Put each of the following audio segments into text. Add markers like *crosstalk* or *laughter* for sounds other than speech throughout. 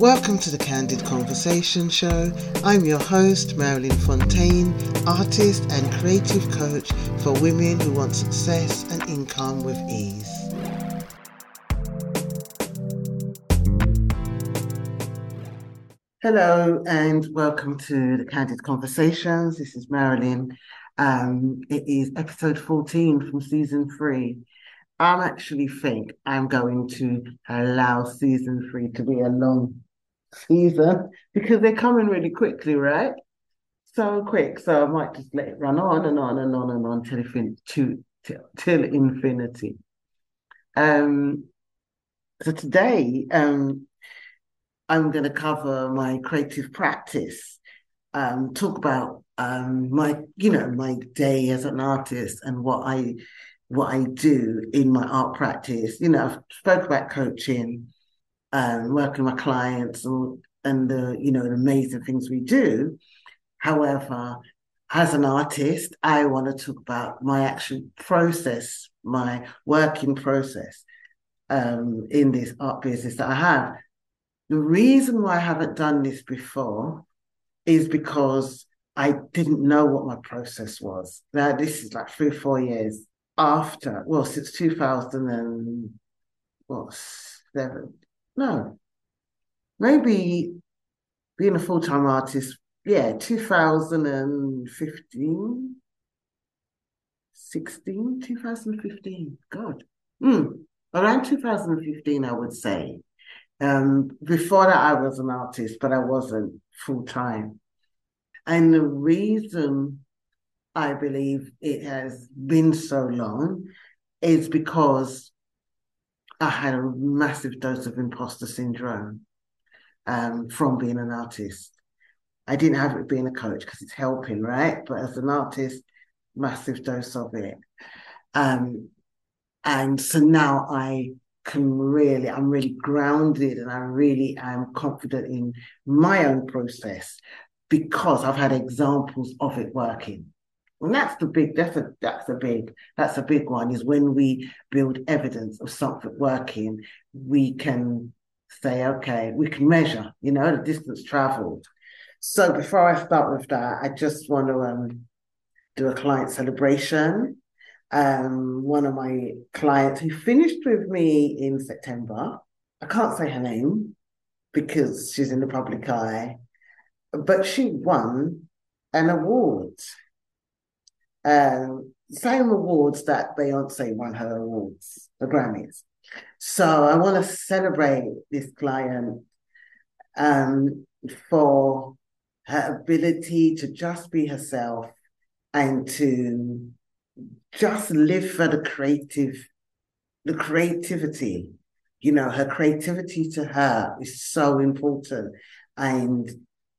Welcome to the Candid Conversation Show. I'm your host, Marilyn Fontaine, artist and creative coach for women who want success and income with ease. Hello and welcome to the Candid Conversations. This is Marilyn. Um, it is episode 14 from season three. I actually think I'm going to allow season three to be a long season because they're coming really quickly, right? So quick. So I might just let it run on and on and on and on till, infin- to, till, till infinity. Um, so today, um, I'm going to cover my creative practice, um, talk about um, my, you know, my day as an artist and what I, what I do in my art practice. You know, I've spoke about coaching, um, working with my clients and, and the you know the amazing things we do. However, as an artist, I want to talk about my actual process, my working process um, in this art business that I have. The reason why I haven't done this before is because I didn't know what my process was. Now, this is like three, four years after, well, since 2000 and what, seven, no, maybe being a full time artist, yeah, 2015, 16, 2015. God, mm, around 2015, I would say. Um, before that, I was an artist, but I wasn't full time. And the reason I believe it has been so long is because I had a massive dose of imposter syndrome um, from being an artist. I didn't have it being a coach because it's helping, right? But as an artist, massive dose of it. Um, and so now I can really, I'm really grounded and I really am confident in my own process because I've had examples of it working. And that's the big, that's a that's a big, that's a big one, is when we build evidence of something working, we can say, okay, we can measure, you know, the distance traveled. So before I start with that, I just want to um, do a client celebration. Um, one of my clients who finished with me in September, I can't say her name because she's in the public eye, but she won an award um, same awards that Beyonce won her awards, the Grammys. So I want to celebrate this client um, for her ability to just be herself and to just live for the creative, the creativity. You know, her creativity to her is so important. And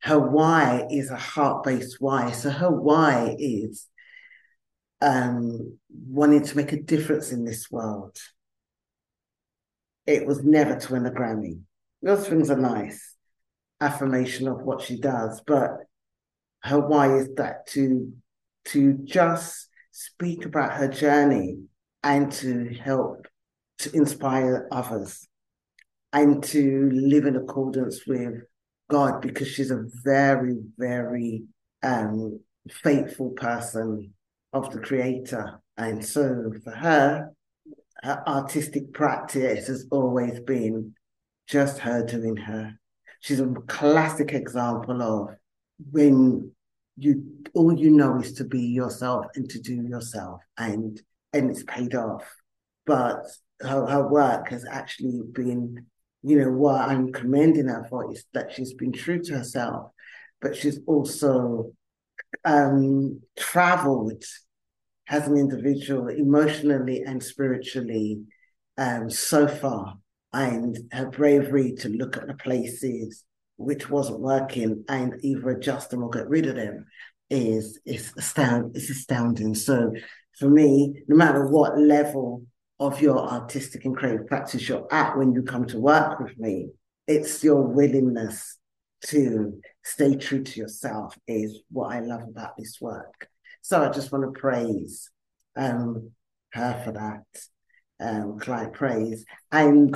her why is a heart based why. So her why is um, wanting to make a difference in this world. It was never to win a Grammy. Those things are nice, affirmation of what she does, but her why is that to to just speak about her journey and to help to inspire others and to live in accordance with God because she's a very, very um, faithful person of the creator. And so for her, her artistic practice has always been just her doing her. She's a classic example of when you all you know is to be yourself and to do yourself and and it's paid off. But her, her work has actually been, you know, what I'm commending her for is that she's been true to herself, but she's also um, traveled as an individual, emotionally and spiritually, um, so far. And her bravery to look at the places which wasn't working and either adjust them or get rid of them is is astound is astounding. So for me, no matter what level of your artistic and creative practice you're at when you come to work with me, it's your willingness to stay true to yourself is what I love about this work. So I just want to praise um, her for that, um, client praise. And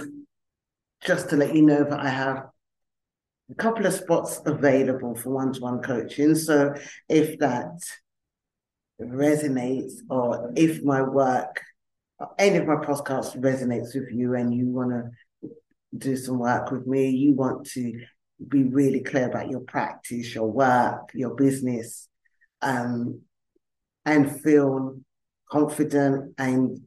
just to let you know that I have a couple of spots available for one-to-one coaching. So if that resonates or if my work, any of my podcasts resonates with you and you want to do some work with me, you want to be really clear about your practice, your work, your business, um, and feel confident and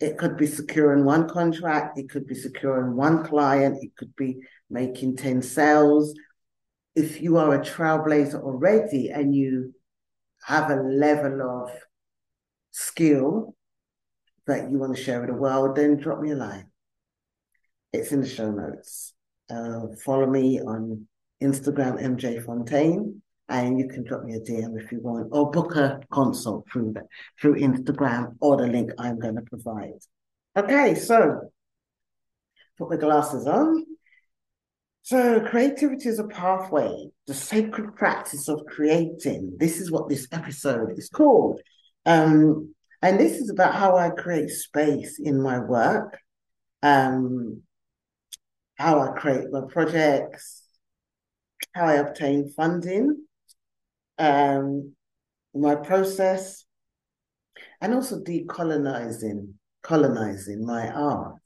it could be securing one contract, it could be securing one client, it could be making 10 sales. If you are a trailblazer already and you have a level of skill that you want to share with the world, then drop me a line. It's in the show notes. Uh, follow me on Instagram, MJ Fontaine, and you can drop me a DM if you want, or book a consult through the, through Instagram or the link I'm going to provide. Okay, so put my glasses on. So, creativity is a pathway, the sacred practice of creating. This is what this episode is called. Um, and this is about how I create space in my work, um, how I create my projects, how I obtain funding, um, my process, and also decolonizing, colonizing my art.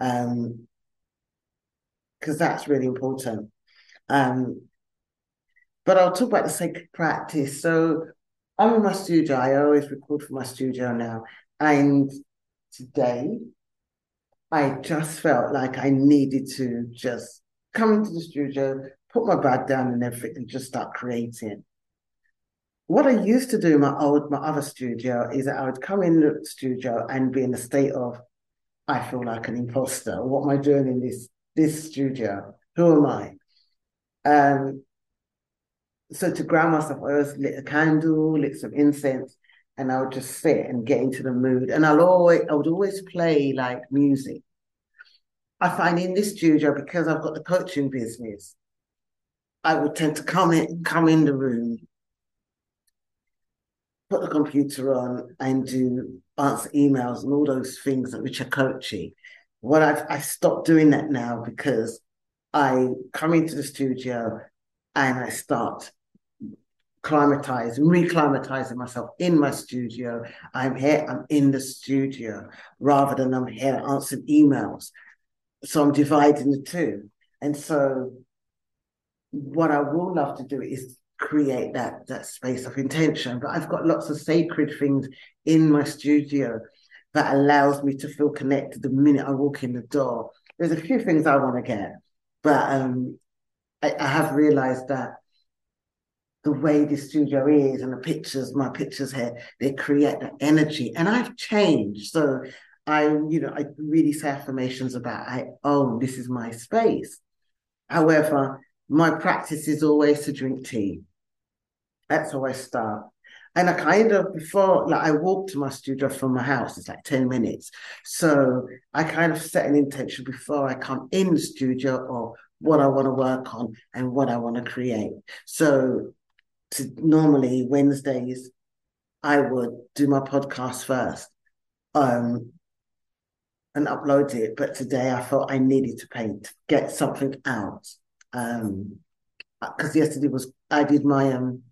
Um, because that's really important. Um, but I'll talk about the sacred practice. So I'm in my studio. I always record from my studio now. And today, I just felt like I needed to just come into the studio, put my bag down and everything, just start creating. What I used to do in my old, my other studio is that I would come in the studio and be in a state of, I feel like an imposter. What am I doing in this this studio? Who am I? Um, so to ground myself, I always lit a candle, lit some incense, and I would just sit and get into the mood. And I'll always, I would always play like music. I find in this studio because I've got the coaching business, I would tend to come in, come in the room, put the computer on, and do answer emails and all those things that which are coaching what I've I stopped doing that now because I come into the studio and I start climatizing, reclimatizing myself in my studio. I'm here, I'm in the studio rather than I'm here answering emails. So I'm dividing the two. And so what I will love to do is create that that space of intention. But I've got lots of sacred things in my studio that allows me to feel connected the minute I walk in the door. There's a few things I want to get, but um, I, I have realized that the way the studio is and the pictures, my pictures here, they create that energy. And I've changed. So I, you know, I really say affirmations about I own this is my space. However, my practice is always to drink tea. That's how I start. And I kind of before like I walk to my studio from my house, it's like 10 minutes. So I kind of set an intention before I come in the studio of what I want to work on and what I want to create. So to, normally Wednesdays, I would do my podcast first um, and upload it. But today I felt I needed to paint, get something out. Um, because yesterday was I did my um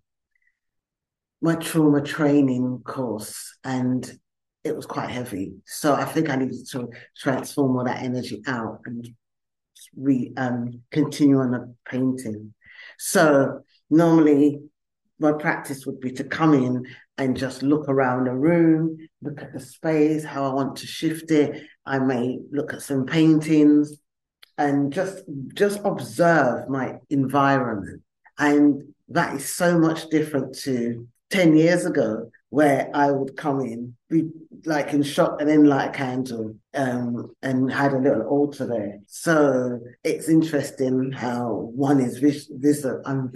my trauma training course and it was quite heavy. So I think I needed to transform all that energy out and re um continue on the painting. So normally my practice would be to come in and just look around a room, look at the space, how I want to shift it. I may look at some paintings and just just observe my environment. And that is so much different to 10 years ago where I would come in, be like in shock and then light a candle um, and had a little altar there. So it's interesting how one is vis- vis- I'm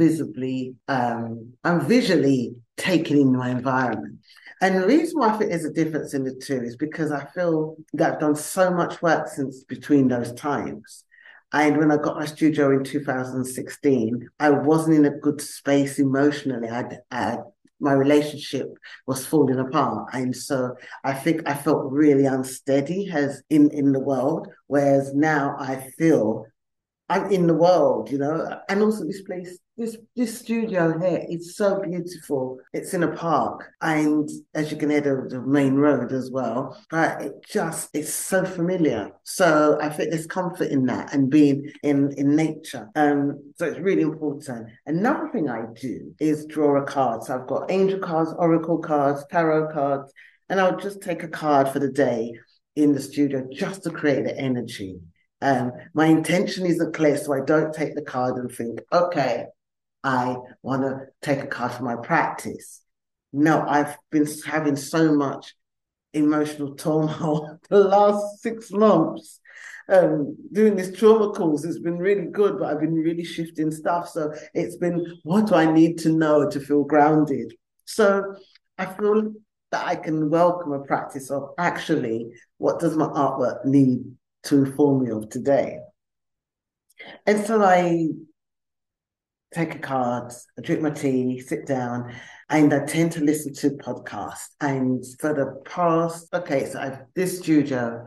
um, I'm visually taken in my environment. And the reason why I think there's a difference in the two is because I feel that I've done so much work since between those times. And when I got my studio in 2016, I wasn't in a good space emotionally. I'd, I'd my relationship was falling apart. And so I think I felt really unsteady as in, in the world. Whereas now I feel I'm in the world, you know. And also this place, this this studio here, it's so beautiful. It's in a park, and as you can hear, the, the main road as well. But it just it's so familiar. So I think there's comfort in that and being in in nature. Um, so it's really important. Another thing I do is draw a card. So I've got angel cards, oracle cards, tarot cards, and I'll just take a card for the day in the studio just to create the energy. Um, my intention isn't clear, so I don't take the card and think, okay, I want to take a card for my practice. No, I've been having so much emotional turmoil *laughs* the last six months. Um, doing this trauma course, it's been really good, but I've been really shifting stuff. So it's been, what do I need to know to feel grounded? So I feel that I can welcome a practice of actually, what does my artwork need to inform me of today. And so I take a card, I drink my tea, sit down, and I tend to listen to podcasts. And for the past, okay, so I've this studio,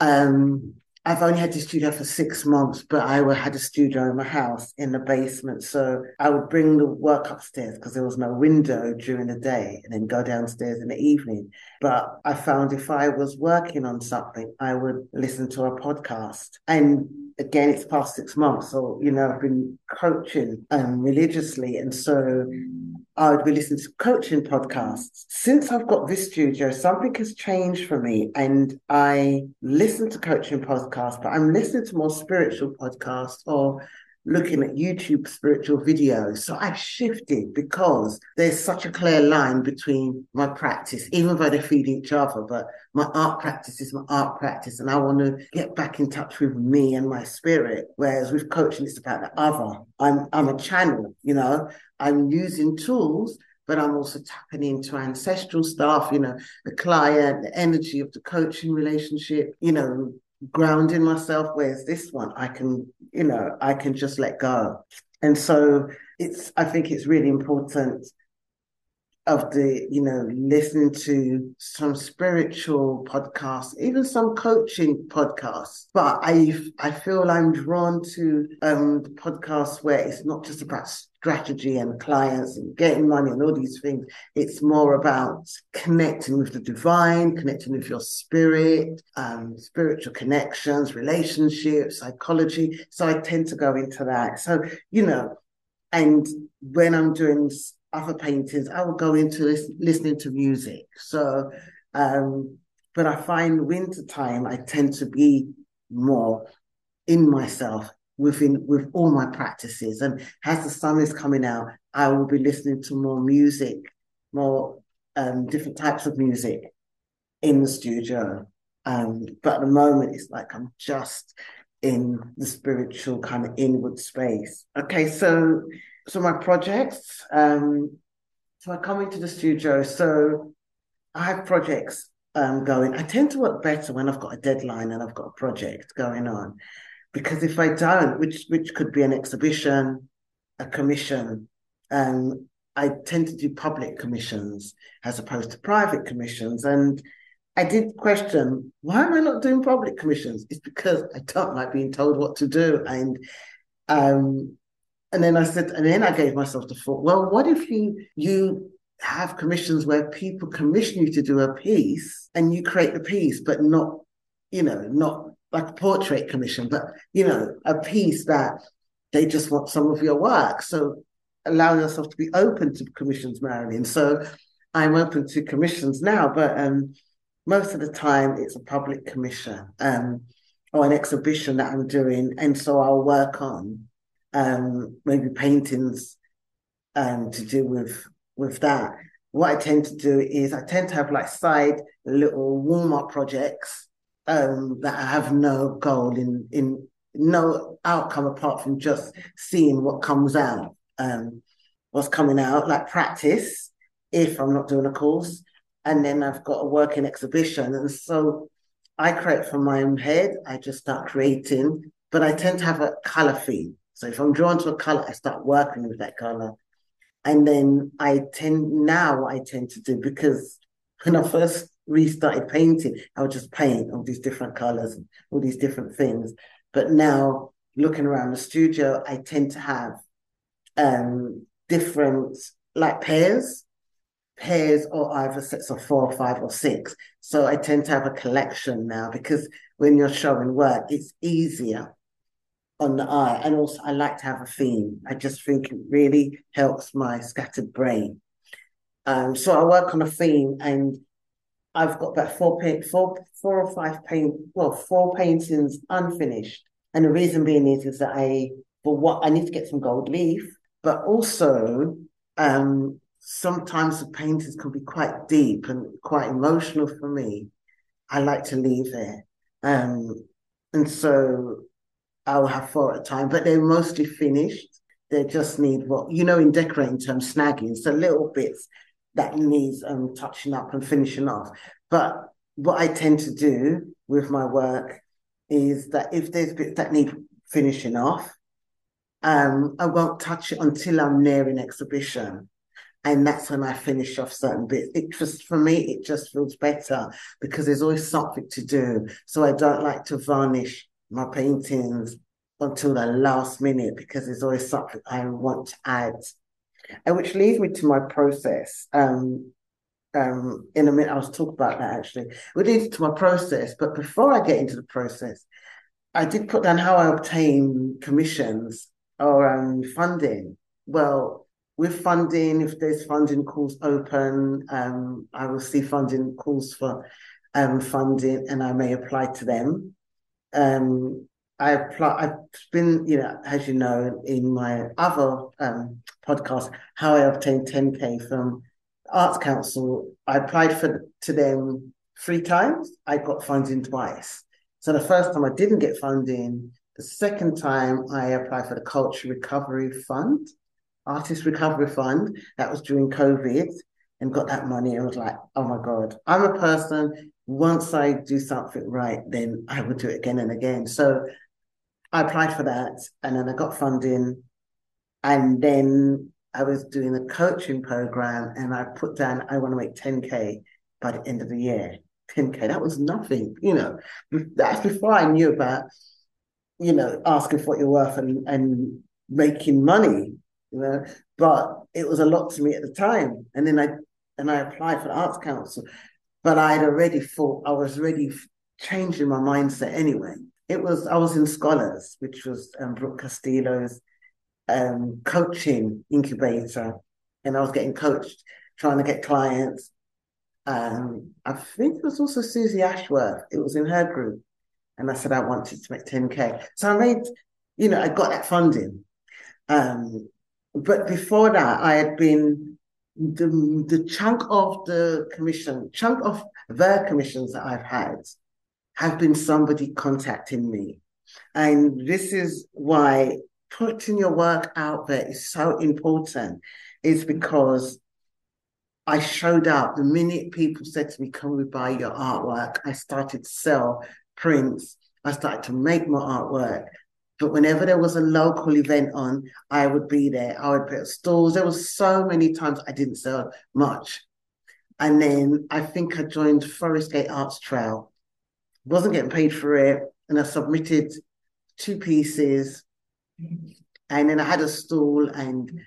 um, I've only had the studio for six months, but I had a studio in my house in the basement. So I would bring the work upstairs because there was no window during the day and then go downstairs in the evening. But I found if I was working on something, I would listen to a podcast. And again, it's past six months. So, you know, I've been coaching um, religiously. And so I would be listening to coaching podcasts. Since I've got this studio, something has changed for me. And I listen to coaching podcasts, but I'm listening to more spiritual podcasts or looking at YouTube spiritual videos. So I've shifted because there's such a clear line between my practice, even though they feed each other, but my art practice is my art practice. And I want to get back in touch with me and my spirit. Whereas with coaching, it's about the other. I'm I'm a channel, you know, I'm using tools but I'm also tapping into ancestral stuff, you know, the client, the energy of the coaching relationship, you know, grounding myself. Whereas this one, I can, you know, I can just let go. And so it's, I think it's really important of the, you know, listening to some spiritual podcasts, even some coaching podcasts. But I, I feel I'm drawn to um, podcasts where it's not just about strategy and clients and getting money and all these things. It's more about connecting with the divine, connecting with your spirit, um, spiritual connections, relationships, psychology. So I tend to go into that. So, you know, and when I'm doing other paintings, I will go into this, listening to music. So, um, but I find winter time, I tend to be more in myself within with all my practices. And as the sun is coming out, I will be listening to more music, more um, different types of music in the studio. Um, but at the moment, it's like I'm just in the spiritual kind of inward space. Okay, so so my projects. Um, so I come into the studio. So I have projects um, going. I tend to work better when I've got a deadline and I've got a project going on because if I don't, which which could be an exhibition, a commission, um, I tend to do public commissions as opposed to private commissions. And I did question why am I not doing public commissions? It's because I don't like being told what to do. And um, and then I said, and then I gave myself the thought, well, what if you you have commissions where people commission you to do a piece and you create the piece, but not, you know, not like a portrait commission, but you know, a piece that they just want some of your work. So allow yourself to be open to commissions, Marilyn. So I'm open to commissions now, but um, most of the time it's a public commission um, or an exhibition that I'm doing, and so I'll work on um, maybe paintings um, to do with with that. What I tend to do is I tend to have like side little warm up projects um, that have no goal in in no outcome apart from just seeing what comes out, um, what's coming out, like practice if I'm not doing a course, and then I've got a working exhibition, and so I create from my own head. I just start creating, but I tend to have a color theme. So if I'm drawn to a color, I start working with that color, and then I tend now I tend to do because when I first restarted painting, I would just paint all these different colors, all these different things. But now looking around the studio, I tend to have um, different like pairs, pairs or either sets of four or five or six. So I tend to have a collection now because when you're showing work, it's easier on the eye. And also I like to have a theme. I just think it really helps my scattered brain. Um, so I work on a theme and I've got about four paint, four, four or five paint, well, four paintings unfinished. And the reason being is, is that I, for what I need to get some gold leaf, but also um, sometimes the paintings can be quite deep and quite emotional for me. I like to leave it. Um, and so I'll have four at a time, but they're mostly finished. They just need what, you know, in decorating terms, snagging. So little bits that needs um, touching up and finishing off. But what I tend to do with my work is that if there's bits that need finishing off, um, I won't touch it until I'm near an exhibition. And that's when I finish off certain bits. It just, for me, it just feels better because there's always something to do. So I don't like to varnish my paintings until the last minute because there's always something I want to add and which leads me to my process. Um, um, in a minute, I was talking about that actually. It leads to my process, but before I get into the process, I did put down how I obtain commissions or um, funding. Well, with funding, if there's funding calls open, um, I will see funding calls for um, funding, and I may apply to them. Um, I apply. I've been, you know, as you know, in my other um, podcast, how I obtained 10k from Arts Council. I applied for to them three times. I got funding twice. So the first time I didn't get funding. The second time I applied for the Culture Recovery Fund, Artist Recovery Fund. That was during COVID, and got that money. And was like, oh my god, I'm a person. Once I do something right, then I will do it again and again. So I applied for that and then I got funding. And then I was doing a coaching program and I put down, I want to make 10K by the end of the year. 10K, that was nothing, you know. That's before I knew about, you know, asking for what you're worth and, and making money, you know. But it was a lot to me at the time. And then I and I applied for the Arts Council. But I had already thought I was already changing my mindset anyway it was I was in Scholars, which was um, Brooke Castillo's um, coaching incubator, and I was getting coached, trying to get clients. Um, I think it was also Suzy Ashworth. It was in her group, and I said I wanted to make ten k. So I made, you know, I got that funding. Um, but before that, I had been the the chunk of the commission, chunk of the commissions that I've had have been somebody contacting me. And this is why putting your work out there is so important, is because I showed up the minute people said to me, Can we buy your artwork? I started to sell prints. I started to make my artwork. But whenever there was a local event on, I would be there. I would put stalls. There was so many times I didn't sell much. And then I think I joined Forest Gate Arts Trail wasn't getting paid for it, and I submitted two pieces, and then I had a stall, and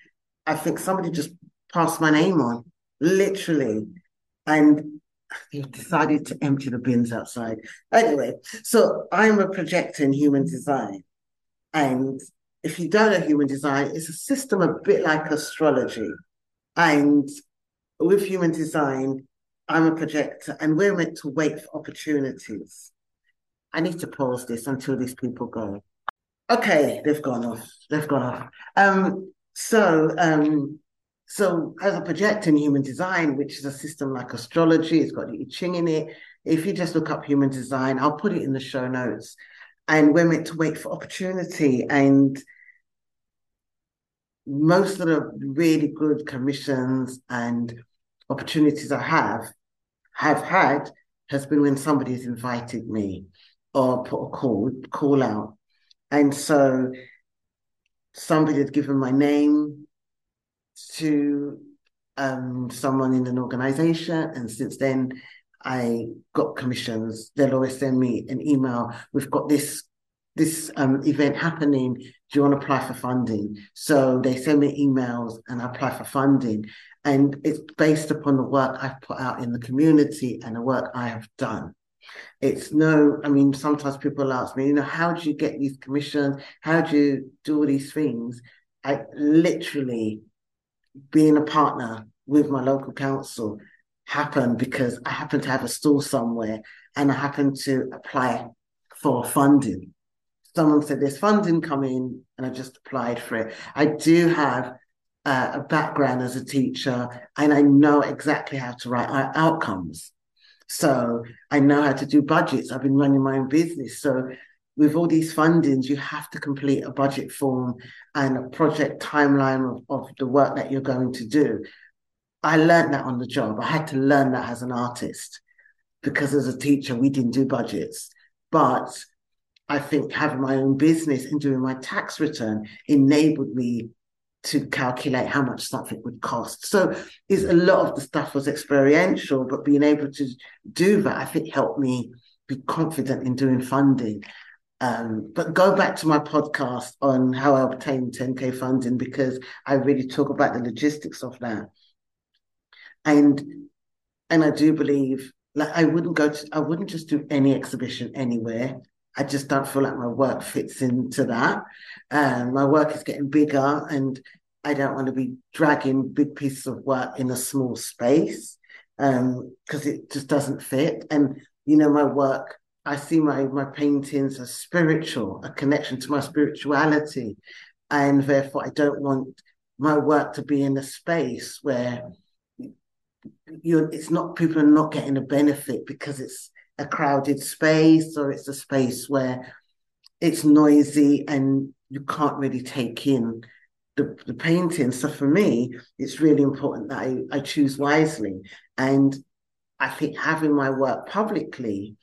I think somebody just passed my name on, literally, and you decided to empty the bins outside. Anyway, so I'm a projector in human design, and if you don't know human design, it's a system a bit like astrology, and with human design, I'm a projector, and we're meant to wait for opportunities. I need to pause this until these people go. Okay, they've gone off. They've gone off. Um, so, um, so as a projector in human design, which is a system like astrology, it's got the I Ching in it. If you just look up human design, I'll put it in the show notes. And we're meant to wait for opportunity. And most of the really good commissions and opportunities I have have had has been when somebody's invited me or put a call call out. And so somebody had given my name to um, someone in an organization. And since then, I got commissions. They'll always send me an email. We've got this this um, event happening. Do you want to apply for funding? So they send me emails and I apply for funding. And it's based upon the work I've put out in the community and the work I have done. It's no, I mean, sometimes people ask me, you know, how do you get these commissions? How do you do all these things? I literally being a partner with my local council happened because I happen to have a stall somewhere and I happen to apply for funding. Someone said there's funding coming and I just applied for it. I do have uh, a background as a teacher and I know exactly how to write outcomes. So I know how to do budgets. I've been running my own business. So with all these fundings, you have to complete a budget form and a project timeline of, of the work that you're going to do. I learned that on the job. I had to learn that as an artist because as a teacher, we didn't do budgets. But I think having my own business and doing my tax return enabled me to calculate how much something would cost. So is a lot of the stuff was experiential, but being able to do that, I think helped me be confident in doing funding. Um, but go back to my podcast on how I obtained 10K funding because I really talk about the logistics of that. And and I do believe like I wouldn't go to I wouldn't just do any exhibition anywhere. I just don't feel like my work fits into that. Um, my work is getting bigger, and I don't want to be dragging big pieces of work in a small space because um, it just doesn't fit. And you know, my work, I see my my paintings as spiritual, a connection to my spirituality, and therefore I don't want my work to be in a space where you it's not people are not getting a benefit because it's a crowded space or it's a space where it's noisy and you can't really take in the, the painting. So for me, it's really important that I, I choose wisely. And I think having my work publicly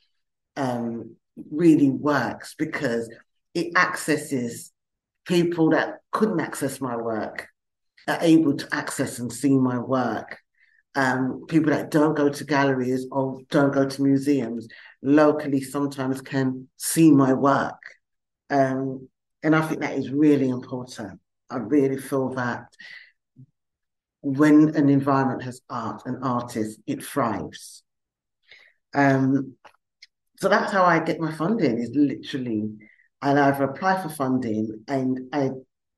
um, really works because it accesses people that couldn't access my work are able to access and see my work um, people that don't go to galleries or don't go to museums locally sometimes can see my work. Um, and I think that is really important. I really feel that when an environment has art and artists, it thrives. Um, so that's how I get my funding is literally I either apply for funding and I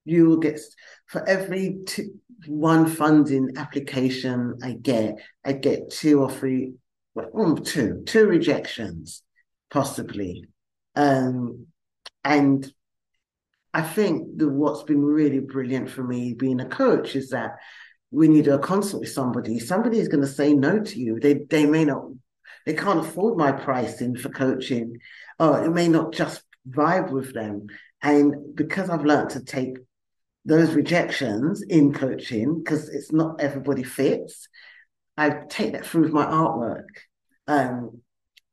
you will get for every two, one funding application I get, I get two or three, well, two, two rejections, possibly. Um, and I think that what's been really brilliant for me being a coach is that when you do a consult with somebody, somebody is going to say no to you. They they may not, they can't afford my pricing for coaching, or it may not just vibe with them. And because I've learned to take those rejections in coaching because it's not everybody fits. I take that through with my artwork. Um,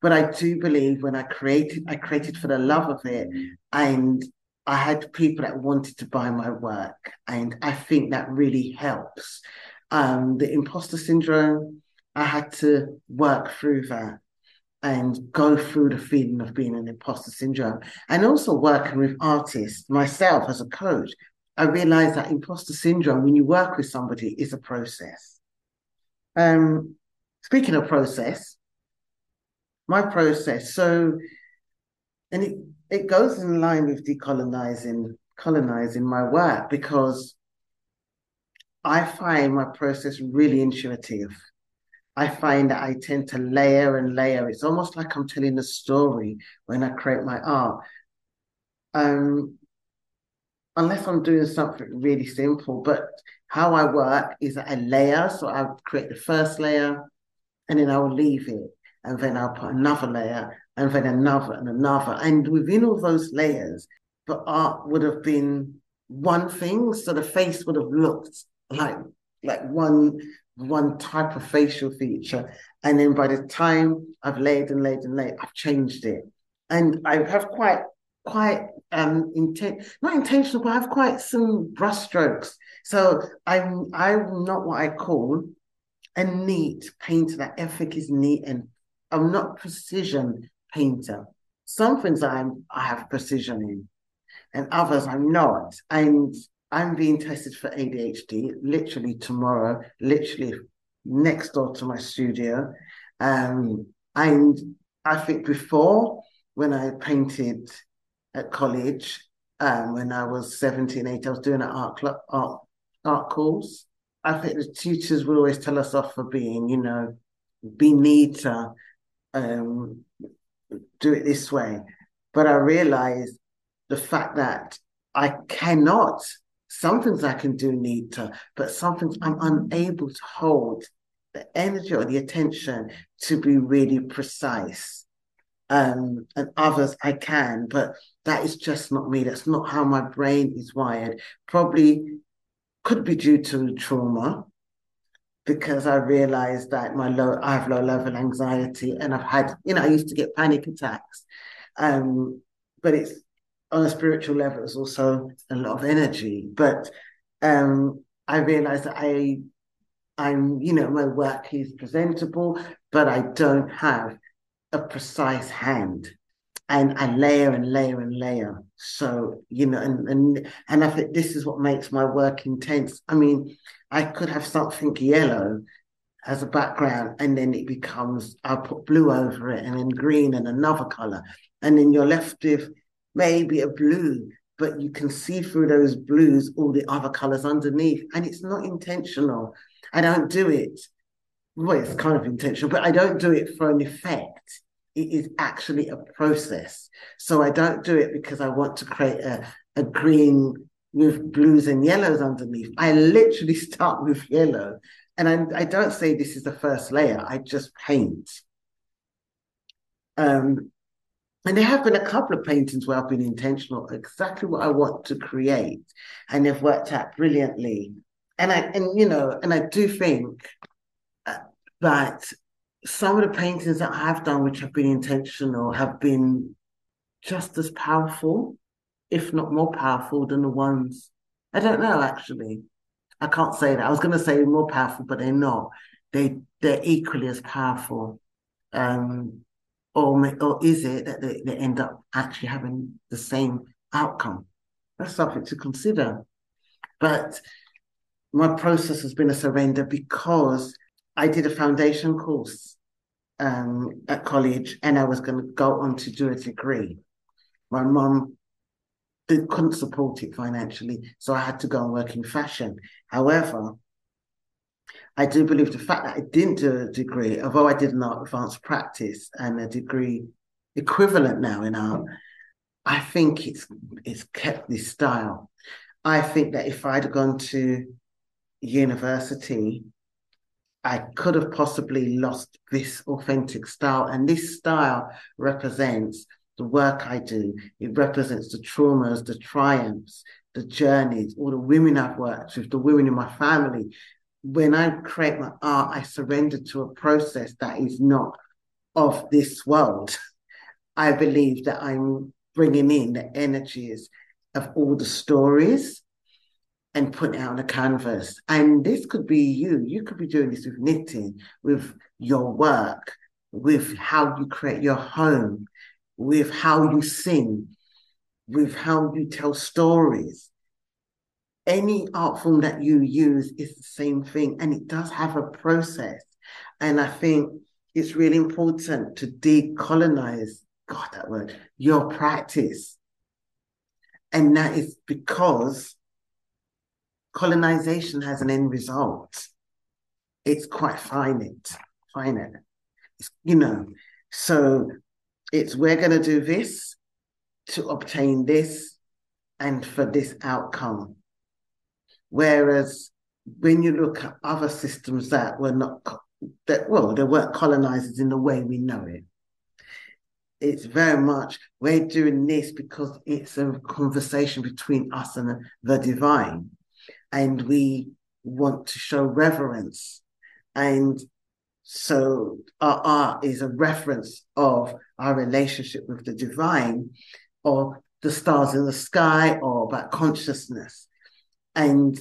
but I do believe when I created, I created for the love of it, and I had people that wanted to buy my work, and I think that really helps. Um, the imposter syndrome, I had to work through that and go through the feeling of being an imposter syndrome, and also working with artists myself as a coach I realized that imposter syndrome, when you work with somebody, is a process. Um, speaking of process, my process, so, and it, it goes in line with decolonizing, colonizing my work because I find my process really intuitive. I find that I tend to layer and layer. It's almost like I'm telling a story when I create my art. Um, unless I'm doing something really simple. But how I work is a layer. So I create the first layer and then I will leave it. And then I'll put another layer and then another and another. And within all those layers, the art would have been one thing. So the face would have looked like like one one type of facial feature. And then by the time I've laid and laid and laid, I've changed it. And I have quite quite um intent not intentional, but I have quite some brushstrokes. So I'm I'm not what I call a neat painter. That ethic is neat and I'm not precision painter. some things I'm I have precision in, and others I'm not. And I'm being tested for ADHD literally tomorrow, literally next door to my studio. Um, and I think before, when I painted at college, um, when I was 17, 18, I was doing an art, club, art, art course. I think the teachers would always tell us off for being, you know, be neater, um, do it this way. But I realized the fact that I cannot, some things I can do neater, but some things I'm unable to hold the energy or the attention to be really precise. Um, and others I can, but that is just not me. That's not how my brain is wired. Probably could be due to trauma because I realized that my low, I have low level anxiety and I've had, you know, I used to get panic attacks. Um, but it's on a spiritual level, it's also a lot of energy. But um, I realized that I, I'm, you know, my work is presentable, but I don't have a precise hand and I layer and layer and layer. So, you know, and and and I think this is what makes my work intense. I mean, I could have something yellow as a background, and then it becomes I'll put blue over it and then green and another color. And then you're left with maybe a blue, but you can see through those blues all the other colors underneath. And it's not intentional. I don't do it. Well, it's kind of intentional, but I don't do it for an effect it is actually a process. So I don't do it because I want to create a, a green with blues and yellows underneath. I literally *laughs* start with yellow. And I, I don't say this is the first layer, I just paint. Um, and there have been a couple of paintings where I've been intentional, exactly what I want to create, and they've worked out brilliantly. And I, and you know, and I do think uh, that some of the paintings that I've done, which have been intentional, have been just as powerful, if not more powerful than the ones. I don't know, actually. I can't say that. I was going to say more powerful, but they're not. They they're equally as powerful. Um, or or is it that they, they end up actually having the same outcome? That's something to consider. But my process has been a surrender because I did a foundation course um, at college and I was going to go on to do a degree. My mum couldn't support it financially, so I had to go and work in fashion. However, I do believe the fact that I didn't do a degree, although I did an advanced practice and a degree equivalent now in art, I think it's it's kept this style. I think that if I'd gone to university I could have possibly lost this authentic style. And this style represents the work I do. It represents the traumas, the triumphs, the journeys, all the women I've worked with, the women in my family. When I create my art, I surrender to a process that is not of this world. I believe that I'm bringing in the energies of all the stories and put it out on a canvas. And this could be you. You could be doing this with knitting, with your work, with how you create your home, with how you sing, with how you tell stories. Any art form that you use is the same thing, and it does have a process. And I think it's really important to decolonize, God, that word, your practice. And that is because colonization has an end result. It's quite finite, finite. It's, you know, so it's we're going to do this to obtain this and for this outcome. Whereas when you look at other systems that were not that well, they weren't colonizers in the way we know it. It's very much we're doing this because it's a conversation between us and the divine and we want to show reverence. And so our art is a reference of our relationship with the divine or the stars in the sky or about consciousness. And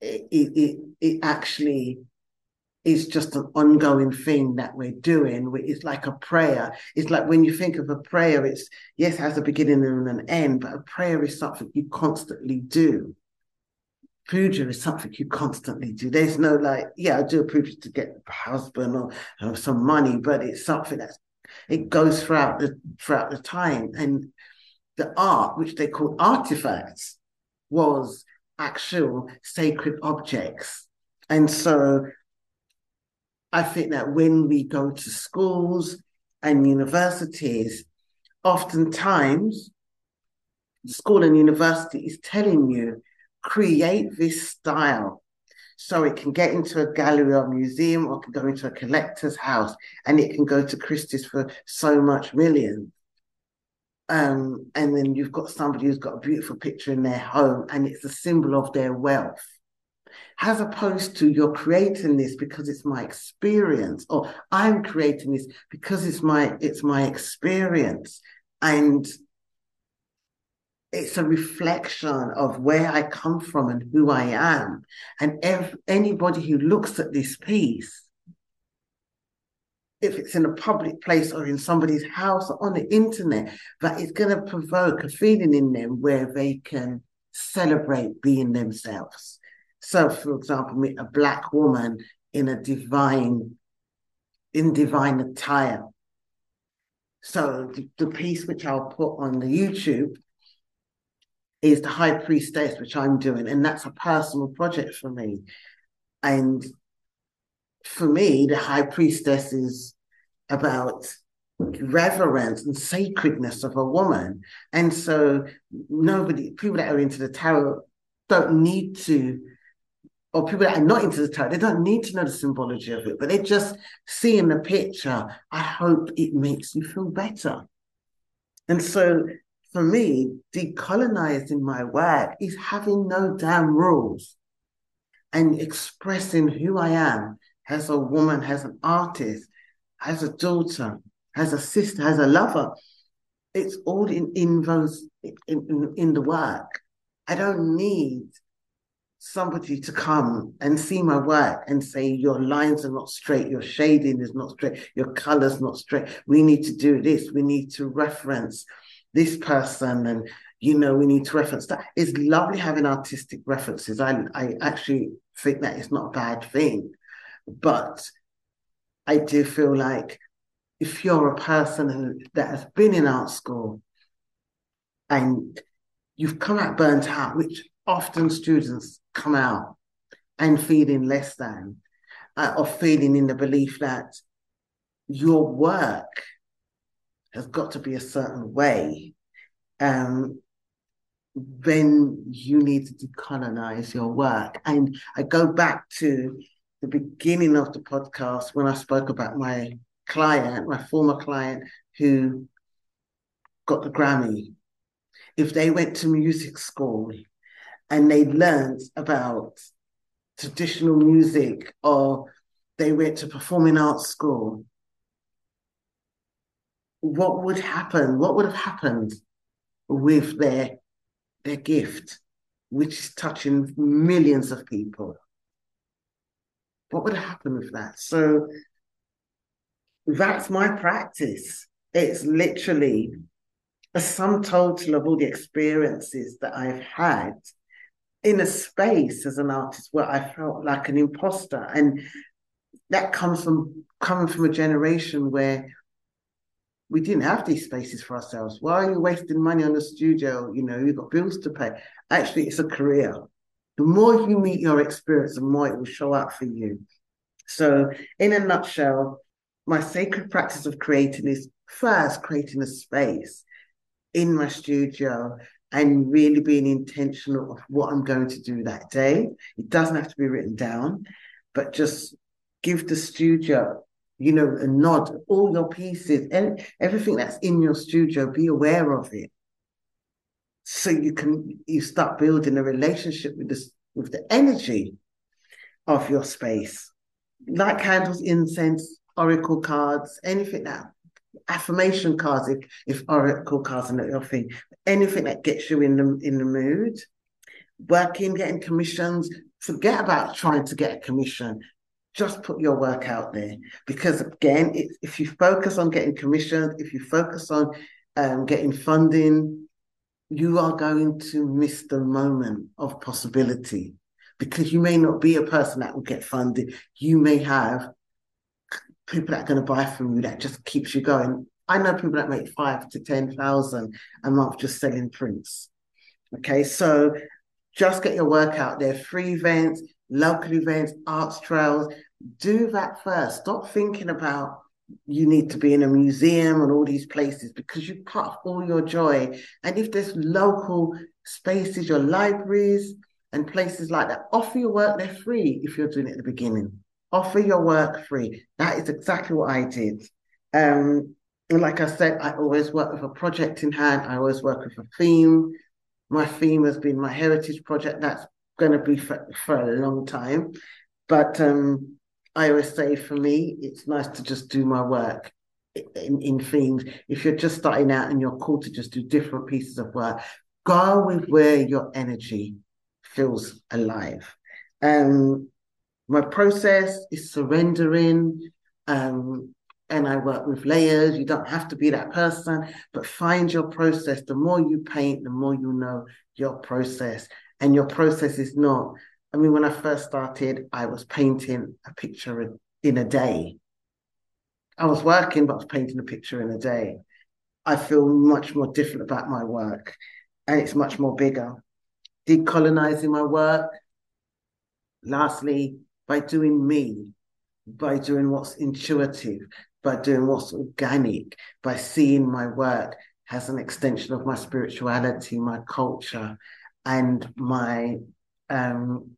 it, it, it actually is just an ongoing thing that we're doing. It's like a prayer. It's like when you think of a prayer, it's yes, has a beginning and an end, but a prayer is something you constantly do. Puja is something you constantly do. There's no like, yeah, I do a puja to get a husband or, some money, but it's something that's it goes throughout the throughout the time. And the art, which they call artifacts, was actual sacred objects. And so I think that when we go to schools and universities, oftentimes the school and university is telling you create this style so it can get into a gallery or museum or can go into a collector's house and it can go to Christie's for so much million. Um, and then you've got somebody who's got a beautiful picture in their home and it's a symbol of their wealth as opposed to you're creating this because it's my experience or i'm creating this because it's my it's my experience and it's a reflection of where i come from and who i am and anybody who looks at this piece if it's in a public place or in somebody's house or on the internet that it's going to provoke a feeling in them where they can celebrate being themselves so, for example, meet a black woman in a divine, in divine attire. So the, the piece which I'll put on the YouTube is the High Priestess, which I'm doing, and that's a personal project for me. And for me, the High Priestess is about reverence and sacredness of a woman. And so nobody, people that are into the tarot don't need to or people that are not into the tarot, they don't need to know the symbology of it, but they just seeing the picture. I hope it makes you feel better. And so for me, decolonizing my work is having no damn rules and expressing who I am as a woman, as an artist, as a daughter, as a sister, as a lover. It's all in, in those in, in, in the work. I don't need somebody to come and see my work and say your lines are not straight, your shading is not straight, your color's not straight. We need to do this. We need to reference this person and you know we need to reference that. It's lovely having artistic references. I I actually think that it's not a bad thing. But I do feel like if you're a person who, that has been in art school and you've come out burnt out, which often students come out and feeling less than uh, or feeling in the belief that your work has got to be a certain way, um, then you need to decolonize your work. And I go back to the beginning of the podcast when I spoke about my client, my former client who got the Grammy. If they went to music school and they learned about traditional music or they went to performing arts school, what would happen? What would have happened with their their gift, which is touching millions of people? What would happen with that? So that's my practice. It's literally a sum total of all the experiences that I've had in a space as an artist where I felt like an imposter. And that comes from coming from a generation where we didn't have these spaces for ourselves. Why are you wasting money on the studio? You know, you've got bills to pay. Actually, it's a career. The more you meet your experience, the more it will show up for you. So, in a nutshell, my sacred practice of creating is first creating a space in my studio and really being intentional of what I'm going to do that day. It doesn't have to be written down, but just give the studio, you know, a nod, all your pieces and everything that's in your studio, be aware of it. So you can you start building a relationship with this with the energy of your space. Light candles, incense, oracle cards, anything that affirmation cards if if oracle cards are not your thing anything that gets you in the in the mood working getting commissions forget about trying to get a commission just put your work out there. Because again it, if you focus on getting commissioned if you focus on um, getting funding you are going to miss the moment of possibility. Because you may not be a person that will get funded. You may have people that are going to buy from you that just keeps you going. I know people that make five to ten thousand a month just selling prints. Okay so just get your work out there. Free events local events, arts trails. Do that first. Stop thinking about you need to be in a museum and all these places because you cut off all your joy. And if there's local spaces, your libraries and places like that, offer your work they're free if you're doing it at the beginning. Offer your work free. That is exactly what I did. Um, and like I said, I always work with a project in hand. I always work with a theme. My theme has been my heritage project. That's going to be for, for a long time. But um, I always say for me, it's nice to just do my work in, in themes. If you're just starting out and you're called to just do different pieces of work, go with where your energy feels alive. Um, my process is surrendering. Um, and I work with layers. You don't have to be that person, but find your process. The more you paint, the more you know your process and your process is not. I mean, when I first started, I was painting a picture in a day. I was working, but I was painting a picture in a day. I feel much more different about my work, and it's much more bigger. Decolonizing my work. Lastly, by doing me, by doing what's intuitive, by doing what's organic, by seeing my work as an extension of my spirituality, my culture, and my um,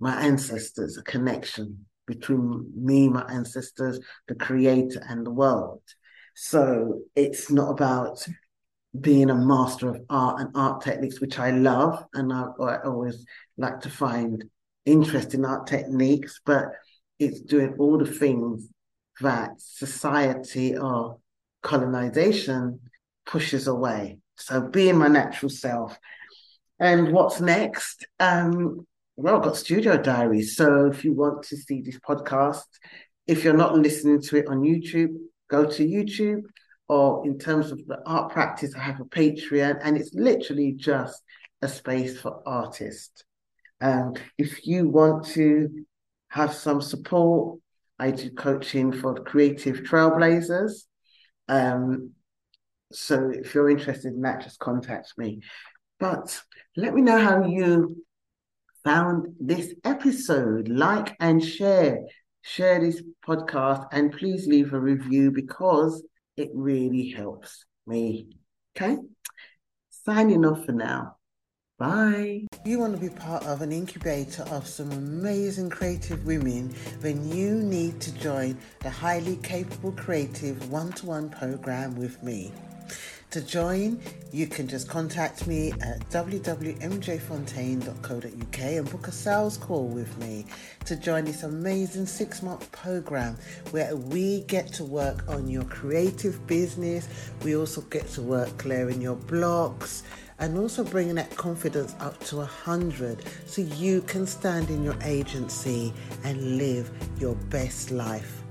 my ancestors, a connection between me, my ancestors, the creator, and the world. So it's not about being a master of art and art techniques, which I love, and I, I always like to find interesting art techniques, but it's doing all the things that society or colonization pushes away. So being my natural self and what's next? Um, well, I've got studio diaries. So if you want to see this podcast, if you're not listening to it on YouTube, go to YouTube. Or in terms of the art practice, I have a Patreon, and it's literally just a space for artists. Um, if you want to have some support, I do coaching for creative trailblazers. Um, so if you're interested in that, just contact me. But let me know how you found this episode. Like and share. Share this podcast and please leave a review because it really helps me. Okay? Signing off for now. Bye. You want to be part of an incubator of some amazing creative women, then you need to join the highly capable creative one to one program with me. To join, you can just contact me at www.mjfontaine.co.uk and book a sales call with me to join this amazing six month program where we get to work on your creative business. We also get to work clearing your blocks and also bringing that confidence up to a hundred so you can stand in your agency and live your best life.